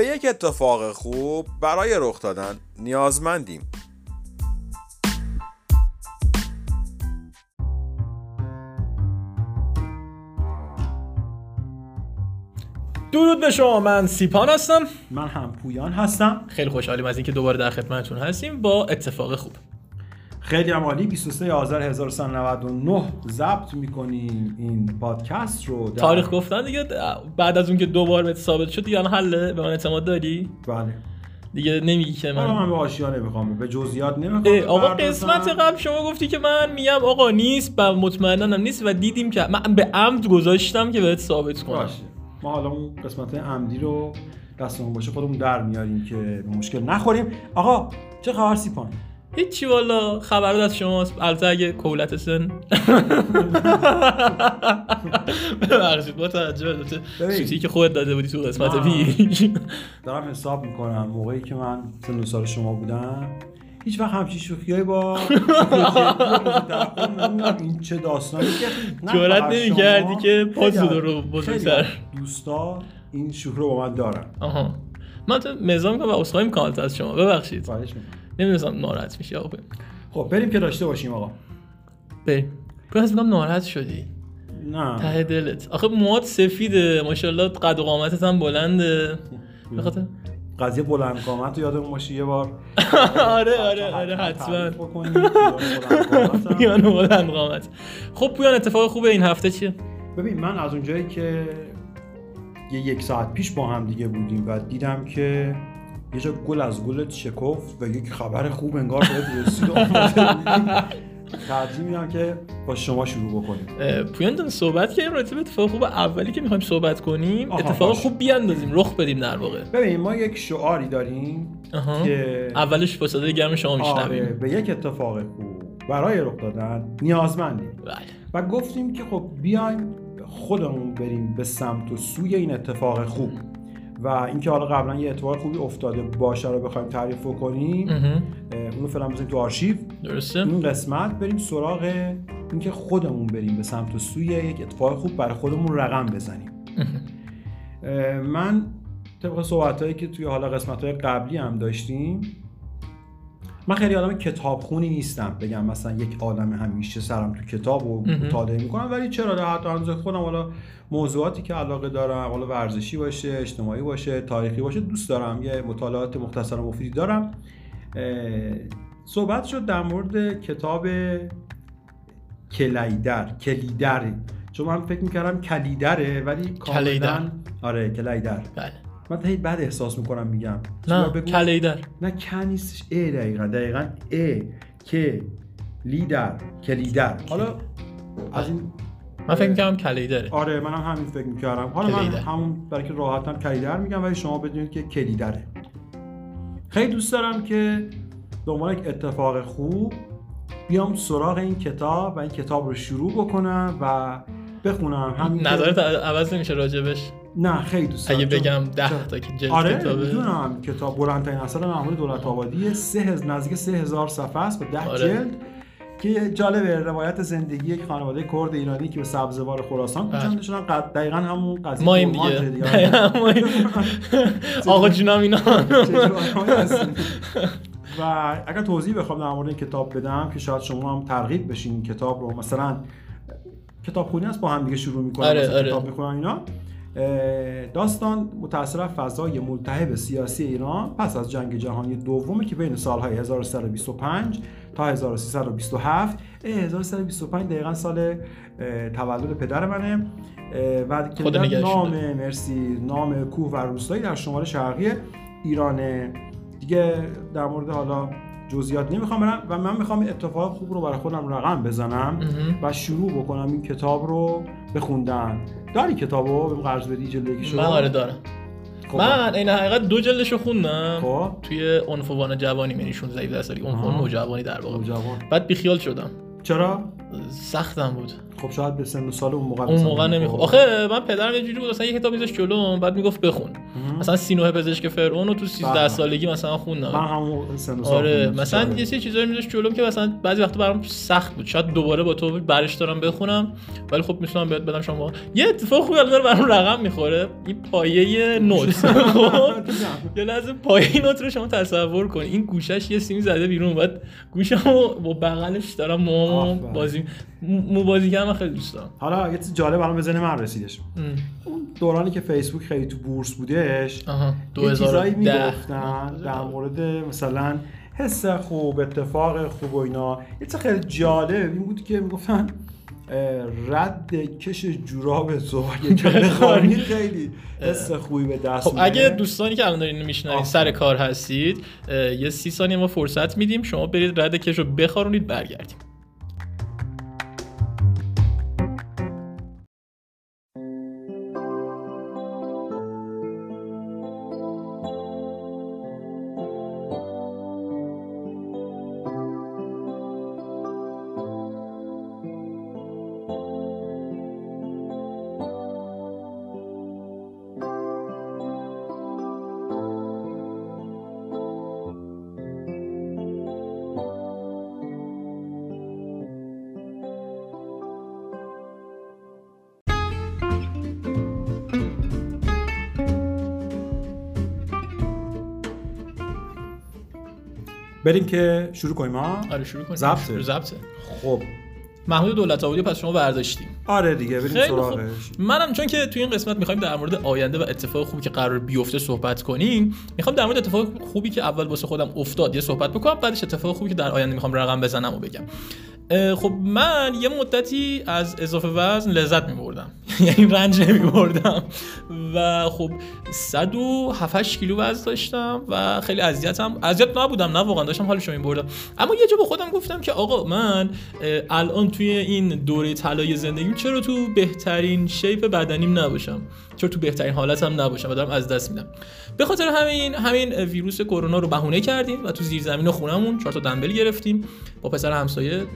به یک اتفاق خوب برای رخ دادن نیازمندیم. درود به شما من سیپان هستم. من هم پویان هستم. خیلی خوشحالیم از اینکه دوباره در خدمتتون هستیم با اتفاق خوب. خیلی هم عالی. 23 آذر 1399 ضبط می‌کنیم این پادکست رو. در... تاریخ گفتن دیگه بعد از اون که دوبار بهت ثابت شد دیگه حله. به من اعتماد داری؟ بله. دیگه نمیگی که من من به آشیا نمی‌خوام به جزئیات نمی‌خوام. آقا. قسمت قبل شما گفتی که من میگم آقا نیست و مطمئنا هم نیست و دیدیم که من به عمد گذاشتم که بهت ثابت کنم. باشه. ما حالا اون قسمت عمدی رو دستمون باشه خودمون در میاریم که به مشکل نخوریم. آقا چه خبر سیپان؟ هیچی والا. خبر از شماست البته اگه کولت سن. ببخشید با توجه به. سوتی که خودت داده بودی تو قسمت. پیش. دارم حساب می‌کنم. موقعی که من سن سال شما بودم هیچ وقت همچین شوخیایی با این چه داستانی که جرأت نمی‌کردی که پاس رو بزرگتر. دوستا این شوخی رو با من دارن. آها. من تو مزاح می‌کنم و عذرخواهی می‌کنم از شما. ببخشید. خواهش می‌کنم. نمی‌دونستم ناراحت میشی آقا. خب بریم که داشته باشیم آقا. بریم. میگم ناراحت شدی. نه. ته دلت. آخه موات سفیده. ماشاءالله قد و قامتت هم بلنده. به خاطر قضیه بلند قامت رو یادمون باشه یه بار. آره آره آره حتما. پویان بلند قامت. خب پویان اتفاق خوبه این هفته چیه؟ ببین من از اونجایی که یه یک ساعت پیش با هم دیگه بودیم و دیدم که یه جا گل از گلت شکفت و یک خبر خوب انگار بهت رسید ترجیح میدم که با شما شروع بکنیم. پویان صحبت کردیم راجع به اتفاق خوب اولی که می‌خوایم صحبت کنیم اتفاق. خوب بیاندازیم رخ بدیم در واقع. ببین ما یک شعاری داریم. که اولش با صدای گرم شما آره میشنویم به یک اتفاق خوب برای رخ دادن نیازمندیم. بله. و گفتیم که خب بیایم خودمون بریم به سمت و سوی این اتفاق خوب. و اینکه حالا قبلا یه اتفاق خوبی افتاده باشه رو بخوایم تعریف کنیم اونو فعلا بزنیم تو آرشیو. درسته. این قسمت بریم سراغ اینکه خودمون بریم به سمت و سوی یک اتفاق خوب برای خودمون رقم بزنیم. من طبق صحبت هایی که توی حالا قسمت های قبلی هم داشتیم من خیلی آدم کتابخونی نیستم. بگم مثلا یک آدم همیشه سرم تو کتاب و. مطالعه می‌کنم ولی چرا؟ حد اندازه خودم حالا موضوعاتی که علاقه دارم حالا ورزشی باشه اجتماعی باشه تاریخی باشه دوست دارم. یه مطالعات مختصر و مفیدی دارم. صحبت شد در مورد کتاب کلیدر کلیدر. چون من فکر می‌کردم کلیدره ولی کلیدر. کاملا آره کلیدر. بله. من هی بد احساس می‌کنم میگم. نه؟ کلیدر. نه ک نیستش. ا دقیقا دقیقا. ا که لیدر کلیدر. حالا از این من فکر می‌کنم کلیدره. آره منم همین فکر می‌کردم. حالا من. همون برای که راحتم کلیدر میگم ولی شما بدونید که کلیدره. خیلی دوست دارم که به عنوان یک اتفاق خوب بیام سراغ این کتاب و این کتاب رو شروع بکنم و بخونم. همین نظرت عوض نمیشه راجبش؟ نه خیلی دوست دارم. اگه بگم ده چون- تا که جلد آره کتابه. می‌دونم کتاب بلندترین اثر محمود دولت آبادی سه هز... نزدیک سه هزار صفحه است با ده آره. جلد. که جالبه روایت زندگی یک خانواده کرد ایرانی که به سبزوار خراسان. بله. کوچنده شدن قد... دقیقا همون قضیه ما این دیگه. این- آقا جونم اینا؟ و اگر توضیح بخوام در مورد این کتاب بدم که شاید شما هم ترغیب بشین این کتاب رو. مثلا کتاب خونی هست با هم دیگه شروع می‌کنن آره، آره. کتاب می‌خونن اینا. داستان متأثر از فضای ملتهب سیاسی ایران پس از جنگ جهانی دومی که بین سالهای 1325 تا 1327 اه، 1325 دقیقا سال تولد پدر منه و که نام شده. مرسی نام کوه و روستایی در شمال شرقی ایرانه دیگه در مورد حالا جزئیات نمی‌خوام برم و من می‌خوام اتفاق خوب رو برای خودم رقم بزنم. و شروع بکنم این کتاب رو بخوندن داری کتابو بهم قرض بدی یکیشو من آره دارم. من این حقیقت دو جلدشو خوندم. خب. توی عنفوان جوانی یعنی 16 17 سالی عنفوان آها. نوجوانی در واقع. بعد بیخیال شدم. چرا؟ سختم بود. خب شاید به سن و سال اون موقع اون موقع. نمی‌خواد آخه من پدرم یه جوری بود مثلا یه کتاب میذاشت جلوم بعد می‌گفت بخون مثلا سینوه پزشک فرعون رو تو 13 بله. سالگی مثلا خوندم من همون سن و سال آره. مثلا جالب. یه سری چیزایی میذاشت جلوم که مثلا بعضی وقتا برام سخت بود شاید دوباره با تو برش دارم بخونم ولی خب می‌تونم بهت بدم شما یه اتفاق خوبی الان برام رقم می‌خوره این پایه نوت خب یه لحظه پایه نوت رو شما تصور کن این گوشش یه سیمی زده بیرون بعد گوشمو با بغلش دارم آفرین. بازی مو بازی من خیلی دوست دارم. حالا یه چیز جالب الان ذهن من رسیدش. ام. اون دورانی که فیسبوک خیلی تو بورس بودش یه چیزایی 2010 می‌گفتن در مورد مثلا حس خوب اتفاق خوب و اینا. یه چیز خیلی جالب این بود که می‌گفتن رد کش جوراب که بخوانی خیلی حس خوبی به دست خب. اگه دوستانی که الان دارین میشنوید آفرین. سر کار هستید یه سی ثانیه ما فرصت میدیم شما برید رد کش رو بخارونید برگردیم. بریم که شروع کنیم ها آره شروع کنیم. ضبطه. شروع ضبطه. خب. محمود دولت آبادی پس شما برداشتیم. آره دیگه بریم سراغش. منم چون که توی این قسمت می‌خوایم در مورد آینده و اتفاق خوبی که قرار بیفته صحبت کنیم می‌خوام در مورد اتفاق خوبی که اول واسه خودم افتاد یه صحبت بکنم بعدش اتفاق خوبی که در آینده می‌خوام رقم بزنم و بگم. خب من یه مدتی از اضافه وزن لذت میبردم. یعنی رنج نمیبردم. و خب 107 کیلو وزن داشتم و خیلی اذیتم. اذیت نبودم نه واقعا داشتم حالشو میبردم. اما یه جا با خودم گفتم که آقا من الان توی این دوره طلایی زندگیم چرا تو بهترین شیپ بدنیم نباشم؟ چرا تو بهترین حالتم نباشم؟ و دارم از دست میدم. به خاطر همین همین ویروس کرونا رو بهونه کردیم و تو زیر زمین خونمون چهار تا دنبل گرفتیم با پسر همسایه.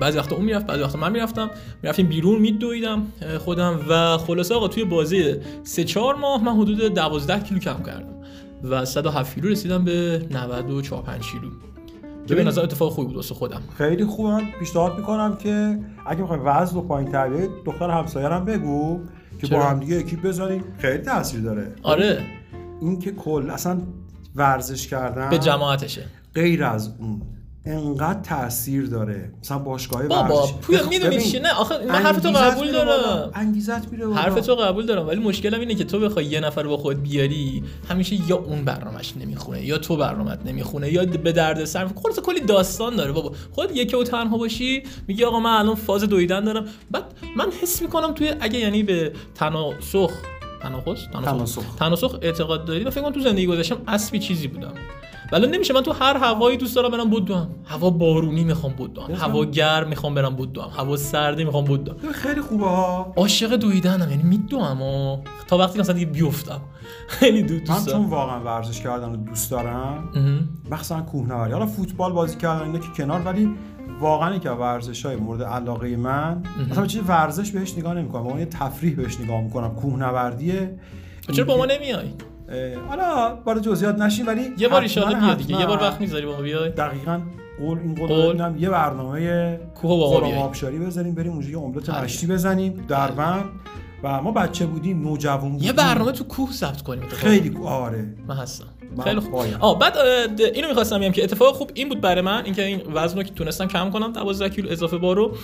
بعضی وقتا اون می‌رفت بعضی وقتا من می‌رفتم. می‌رفتیم بیرون میدویدم خودم. و خلاصه آقا توی بازی سه چهار ماه من حدود 12 کیلو کم کردم و 107 کیلو رسیدم به 94 5 کیلو. که به نظر اتفاق خوبی بود واسه خودم. خیلی خوب من پیشنهاد می‌کنم که اگه می‌خوای وزن رو پایین تر دختر همسایه هم بگو که چرا؟ با هم دیگه اکیپ بزنیم. خیلی تاثیر داره. آره. این که کل اصلا ورزش کردن به جماعتشه. غیر از اون. انقدر تاثیر داره. مثلا باشگاه بابا پویا می‌دونی چیه نه آخه من حرف تو قبول. دارم. انگیزت میره بالا. حرف تو قبول دارم ولی مشکلم اینه که تو بخوای یه نفر با خود بیاری همیشه یا اون برنامهش نمی‌خونه یا تو برنامهت نمی‌خونه یا به درد سر خلاص کلی داستان داره بابا. خود یکی و تنها باشی میگی آقا من الان فاز دویدن دارم. بعد من حس می‌کنم توی اگه یعنی به تناسخ تناقض تناسخ. تناسخ اعتقاد داری؟ و فکر کنم تو زندگی گذاشتم اسبی چیزی بودم. ولی نمیشه من تو هر هوایی دوست دارم برم بدوم هوا بارونی می‌خوام بدوم بزن. هوا گرم می‌خوام برم بدوم هوا سردی می‌خوام ببین خیلی خوبه ها. عاشق دویدنم یعنی میدوم و تا وقتی مثلا دیگه بیفتم. خیلی دو من دوست چون دارم. واقعا ورزش کردن رو دوست دارم. مخصوصا کوهنوردی حالا فوتبال بازی کردن اینا که کنار ولی واقعا که ورزش های مورد علاقه من مثلا چیز ورزش بهش نگاه نمی‌کنم. واقعا یه تفریح بهش نگاه می‌کنم. کوهنوردیه. چرا با ما نمیای؟ حالا وارد جزئیات نشین ولی یه بار ایشالا بیا دیگه. یه بار وقت می‌ذاری با ما بیای. دقیقا قول این قول یه برنامه کوه با ما آبشاری بزنیم بریم اونجا یه املت حل. مشتی بزنیم دربند. و ما بچه بودیم نوجوان بودیم. یه برنامه تو کوه ضبط کنیم. خیلی آره. من هستم. خیلی خوب. آه بعد اینو می‌خواستم بگم که اتفاق خوب این بود برای من اینکه این وزن رو که تونستم کم کنم 12 کیلو اضافه بارو.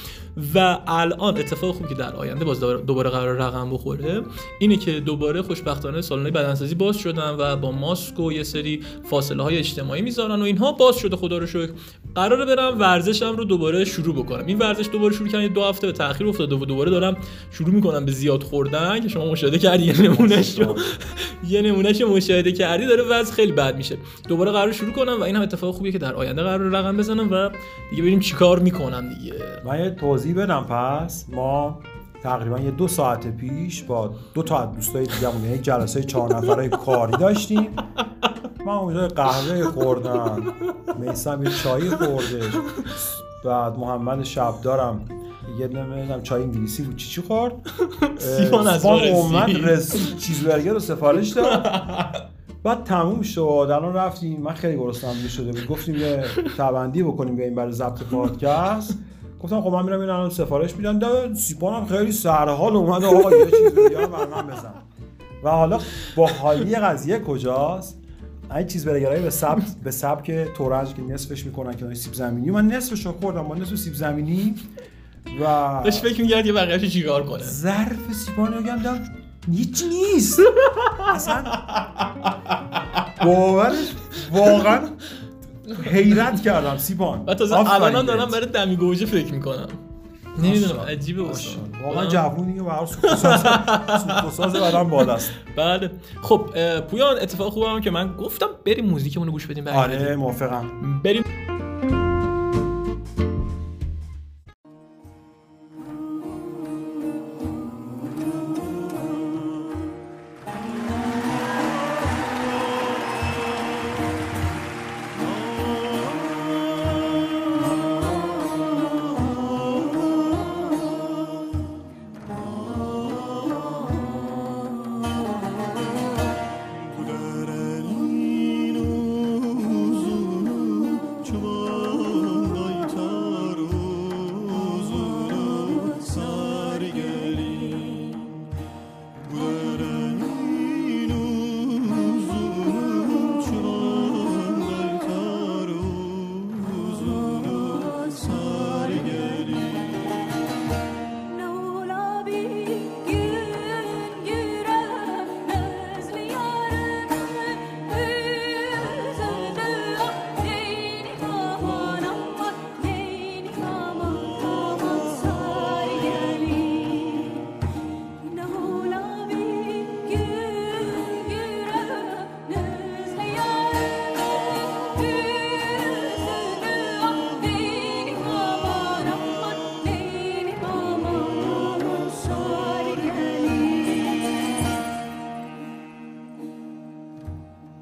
و الان اتفاق خوب که در آینده باز دوباره- قرار رقم بخوره اینه که دوباره خوشبختانه سالن‌های بدنسازی باز شدن و با ماسک و یه سری فاصله های اجتماعی می‌ذارن و اینها باز شده. خدا رو شکر. قراره برم ورزشم رو دوباره شروع بکنم. این ورزش دوباره شروع کردن دو هفته به تاخیر افتاده و دوباره دارم شروع می‌کنم به زیاد خوردن که شما مشاهده کردی یه نمونهش رو یه نمونهش مشاهده کردی داره وضع خیلی بد میشه. دوباره قرار شروع کنم و این هم اتفاق خوبیه که در آینده قرار رقم بزنم و دیگه ببینیم چیکار می‌کنم دیگه. من یه توضیح بدم پس. ما تقریبا یه دو ساعت پیش با دو تا از دوستای دیگه‌مون یک جلسه چهار نفره کاری داشتیم. من اونجا قهوه خوردم. میسم یه چایی خورده بعد محمد شبدارم یه نمی‌دونم چای انگلیسی بود. چی چی خورد؟ سیفان از رسید. رسید چیزبرگر رو سفارش داد. بعد تموم شد الان رفتیم. من خیلی گرسنم شده بود. گفتیم یه تبندی بکنیم بیایم برای ضبط پادکست. گفتم خب من میرم این الان سفارش میدم. ده سیپان هم خیلی سرحال اومد آقا یه چیز دیگه بر من بزن. و حالا با حالی قضیه کجاست؟ این چیز برگرایی به سبک به سبک تورنج که نصفش می‌کنن که سیب زمینی. من نصفش رو خوردم. با نصف سیب زمینی و داشت فکر می‌کرد یه بقیه‌اشو چیکار کنه. ظرف سیپان رو گندم هیچ نیست اصلا باورش واقعا حیرت کردم سیپان و تازه الان دارم. برای دمی گوجه فکر می‌کنم. نمی‌دونم. عجیبه. واسه. واقعا جوونیه و هر سوخت و ساز سوخت و ساز بدن بالاست. بله. خب پویان اتفاق خوبه هم که من گفتم بریم موزیکمون رو گوش بدیم. آره موافقم. بریم.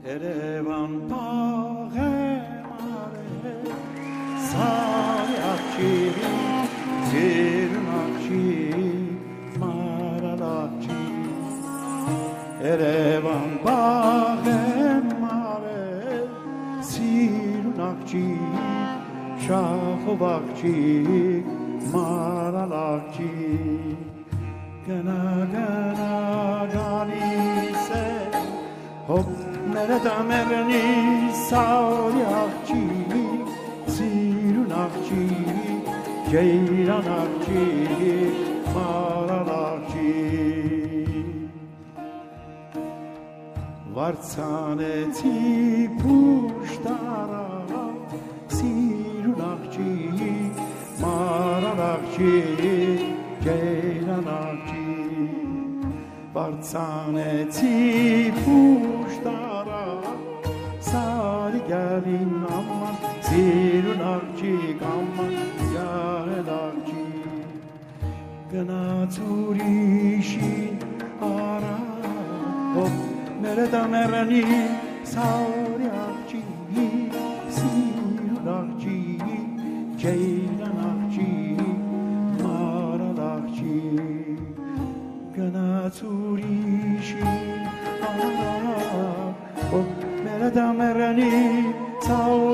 e levantare mare sariacci zirnacci maralacci e levantare mare sirnacci şahovakçi maralakçi gana gana مرنی ساری اخچی سیرون اخچی جیران اخچی ماران اخچی وارسانتی پوش دارا سیرون اخچی ماران اخچی جیران اخچی وارسانتی پوش gelin aman Sirun arki aman ya elaki Gana turişi ara Hop mereda merani sauri arki Sirun arki ceylan arki Maral arki Gana turişi da merani tau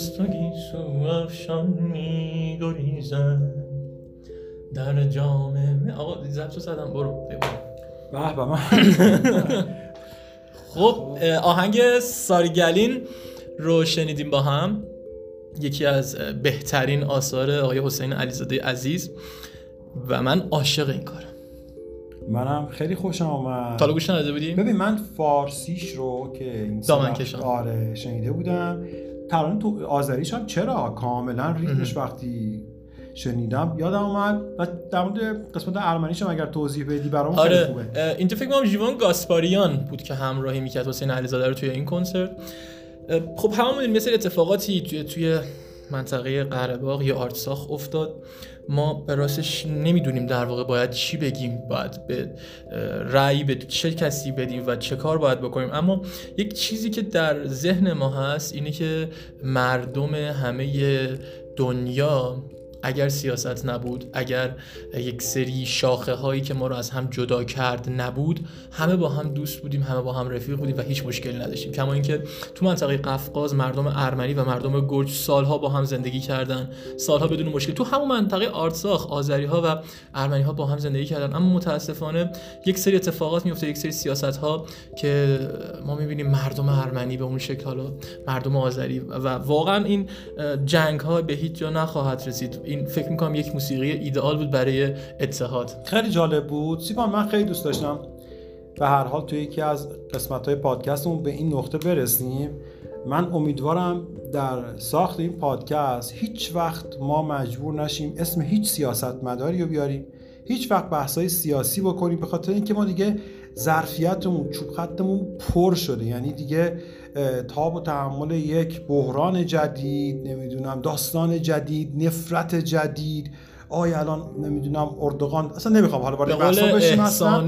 از تو گیسو افشان میگریزن در جام آقا ضبط رو زدم برو به به. من خب آهنگ سارگلین رو شنیدیم با هم. یکی از بهترین آثار آقای حسین علیزاده عزیز و من عاشق این کارم. منم خیلی خوشم آمد تا گوش نداده بودیم ببین من فارسیش رو که این دامن. آره شنیده بودم. ترانه تو آذریش هم چرا کاملا ریتمش وقتی شنیدم؟ یادم اومد و در مورد قسمت ارمنیش هم اگر توضیح بدی برام خیلی آره خوبه. اه، اینجا فکر کنم جیوان گاسپاریان بود که همراهی می‌کرد حسین علیزاده رو توی این کنسرت. خب می‌دونیم مثل اتفاقاتی توی, توی منطقه قره باغ یا آرتساخ افتاد. ما به راستش نمی‌دونیم در واقع باید چی بگیم باید به رأی به چه کسی بدیم و چه کار باید بکنیم. اما یک چیزی که در ذهن ما هست اینه که مردم همه دنیا اگر سیاست نبود اگر یک سری شاخه هایی که ما رو از هم جدا کرد نبود همه با هم دوست بودیم همه با هم رفیق بودیم و هیچ مشکلی نداشتیم. کما اینکه تو منطقه قفقاز مردم ارمنی و مردم گرج سالها با هم زندگی کردن. سالها بدون مشکل. تو همون منطقه آرتساخ آذری ها و ارمنی ها با هم زندگی کردن. اما متاسفانه یک سری اتفاقات میفته یک سری سیاست ها که ما می‌بینیم مردم ارمنی به اون شکل حالا مردم آذری و واقعا این جنگ ها به هیچ جا نخواهد رسید. این فکر می‌کنم یک موسیقی ایدئال بود برای اتحاد. خیلی جالب بود. سیپان من خیلی دوست داشتم به هر حال توی یکی از قسمت های پادکستمون به این نقطه برسیم. من امیدوارم در ساخت این پادکست هیچ وقت ما مجبور نشیم اسم هیچ سیاستمداری رو بیاریم هیچ وقت بحثای سیاسی بکنیم به خاطر اینکه ما دیگه ظرفیتمون چوب خطمون پر شده. یعنی دیگه تاب و تحمل یک بحران جدید نمی‌دونم داستان جدید نفرت جدید. آیا الان نمی‌دونم اردوغان اصلا نمی‌خوام حالا وارد بحثا قول بشیم اصلا.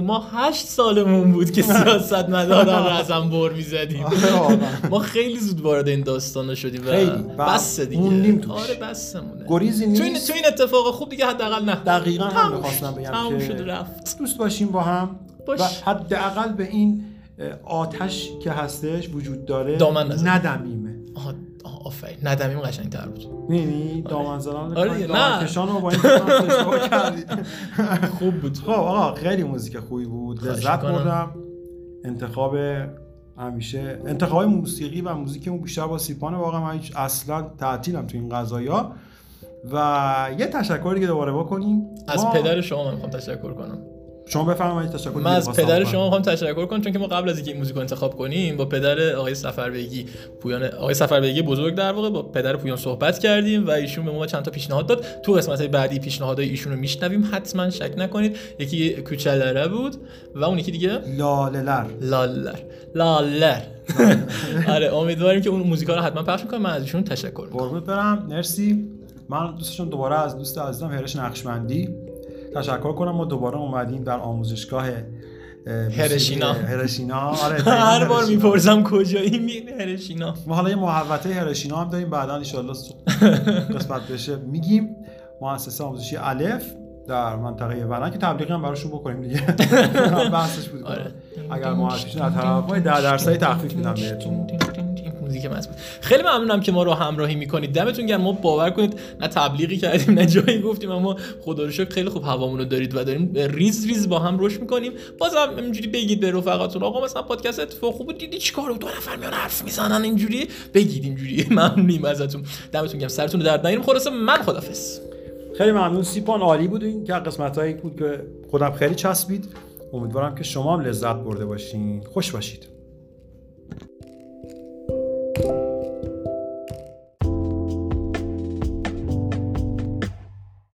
ما هشت سالمون بود که سیاست مداران رو از هم بر می‌زدیم. آره. ما خیلی زود وارد این داستان شدیم و خیلی. بس دیگه. موندیم توش. آره بسمونه. گریزی تو این, نیست. تو این اتفاق خوب دیگه حداقل نه دقیقا هم می‌خواستم. بگم که شد رفت. دوست باشیم با هم. باش. و حداقل به این آتش که هستش وجود داره دامن. ندمیمه. آها آفرین. ندمیم قشنگ تر بود. می‌بینی؟ دامن زدن آره، دامن نه. کشان رو با این. خوب بود. خب آقا خیلی موزیک خوبی بود. لذت. بردم. انتخاب همیشه انتخاب موسیقی و موزیکمون بیشتر با سیپانه واقعا من هیچ اصلا تعطیلم تو این قضايا و یه تشکر دیگه دوباره بکنیم. از ما- پدر شما من می‌خوام تشکر کنم. شما بفرمایید تشکر من از پدر. شما می‌خوام تشکر کنم چون که ما قبل از اینکه این موزیک رو انتخاب کنیم با پدر آقای سفربگی پویان آقای سفربگی بزرگ در واقع با پدر پویان صحبت کردیم و ایشون به ما چند تا پیشنهاد داد. تو قسمت بعدی پیشنهادهای ایشون رو میشنویم حتما شک نکنید. یکی کوچلره بود و اون یکی دیگه؟ لاللر لالر لالر آره امیدواریم که اون موزیکا رو حتما پخش می‌کنم من از ایشون تشکر می‌کنم. قربونت برم. مرسی. من دوستشون دوباره از دوست عزیزم هرش نقشبندی. تشکر کنم ما دوباره اومدیم در آموزشگاه هرشینا. هرشینا. آره هر بار. می‌پرسم کجایی می هرشینا. ما حالا یه محوطه هرشینا هم داریم بعدا ان قسمت بشه. میگیم مؤسسه آموزشی الف در منطقه ورن که تبلیغی هم براشون بکنیم دیگه. بحثش بود. آره. اگر معرفیشون از طرف ما 10 درصدی تخفیف میدم بهتون. موزیک مضبوط خیلی ممنونم که ما رو همراهی می‌کنید. دمتون گرم. ما باور کنید نه تبلیغی کردیم نه جایی گفتیم اما خدا رو شکر خیلی خوب هوامون رو دارید و داریم ریز ریز با هم رشد می‌کنیم. بازم اینجوری بگید به رفقاتون آقا مثلا پادکست اتفاق خوب بود دیدی چیکار دو نفر میان حرف می‌زنن اینجوری؟ بگید اینجوری. ممنونیم ازتون. دمتون گرم. سرتون درد نیاریم خلاصه من خدافظ خیلی ممنون. سیپان عالی بود. این که قسمت هایی بود که خودم خیلی چسبید. امیدوارم که شما هم لذت برده باشین. خوش باشید. thank you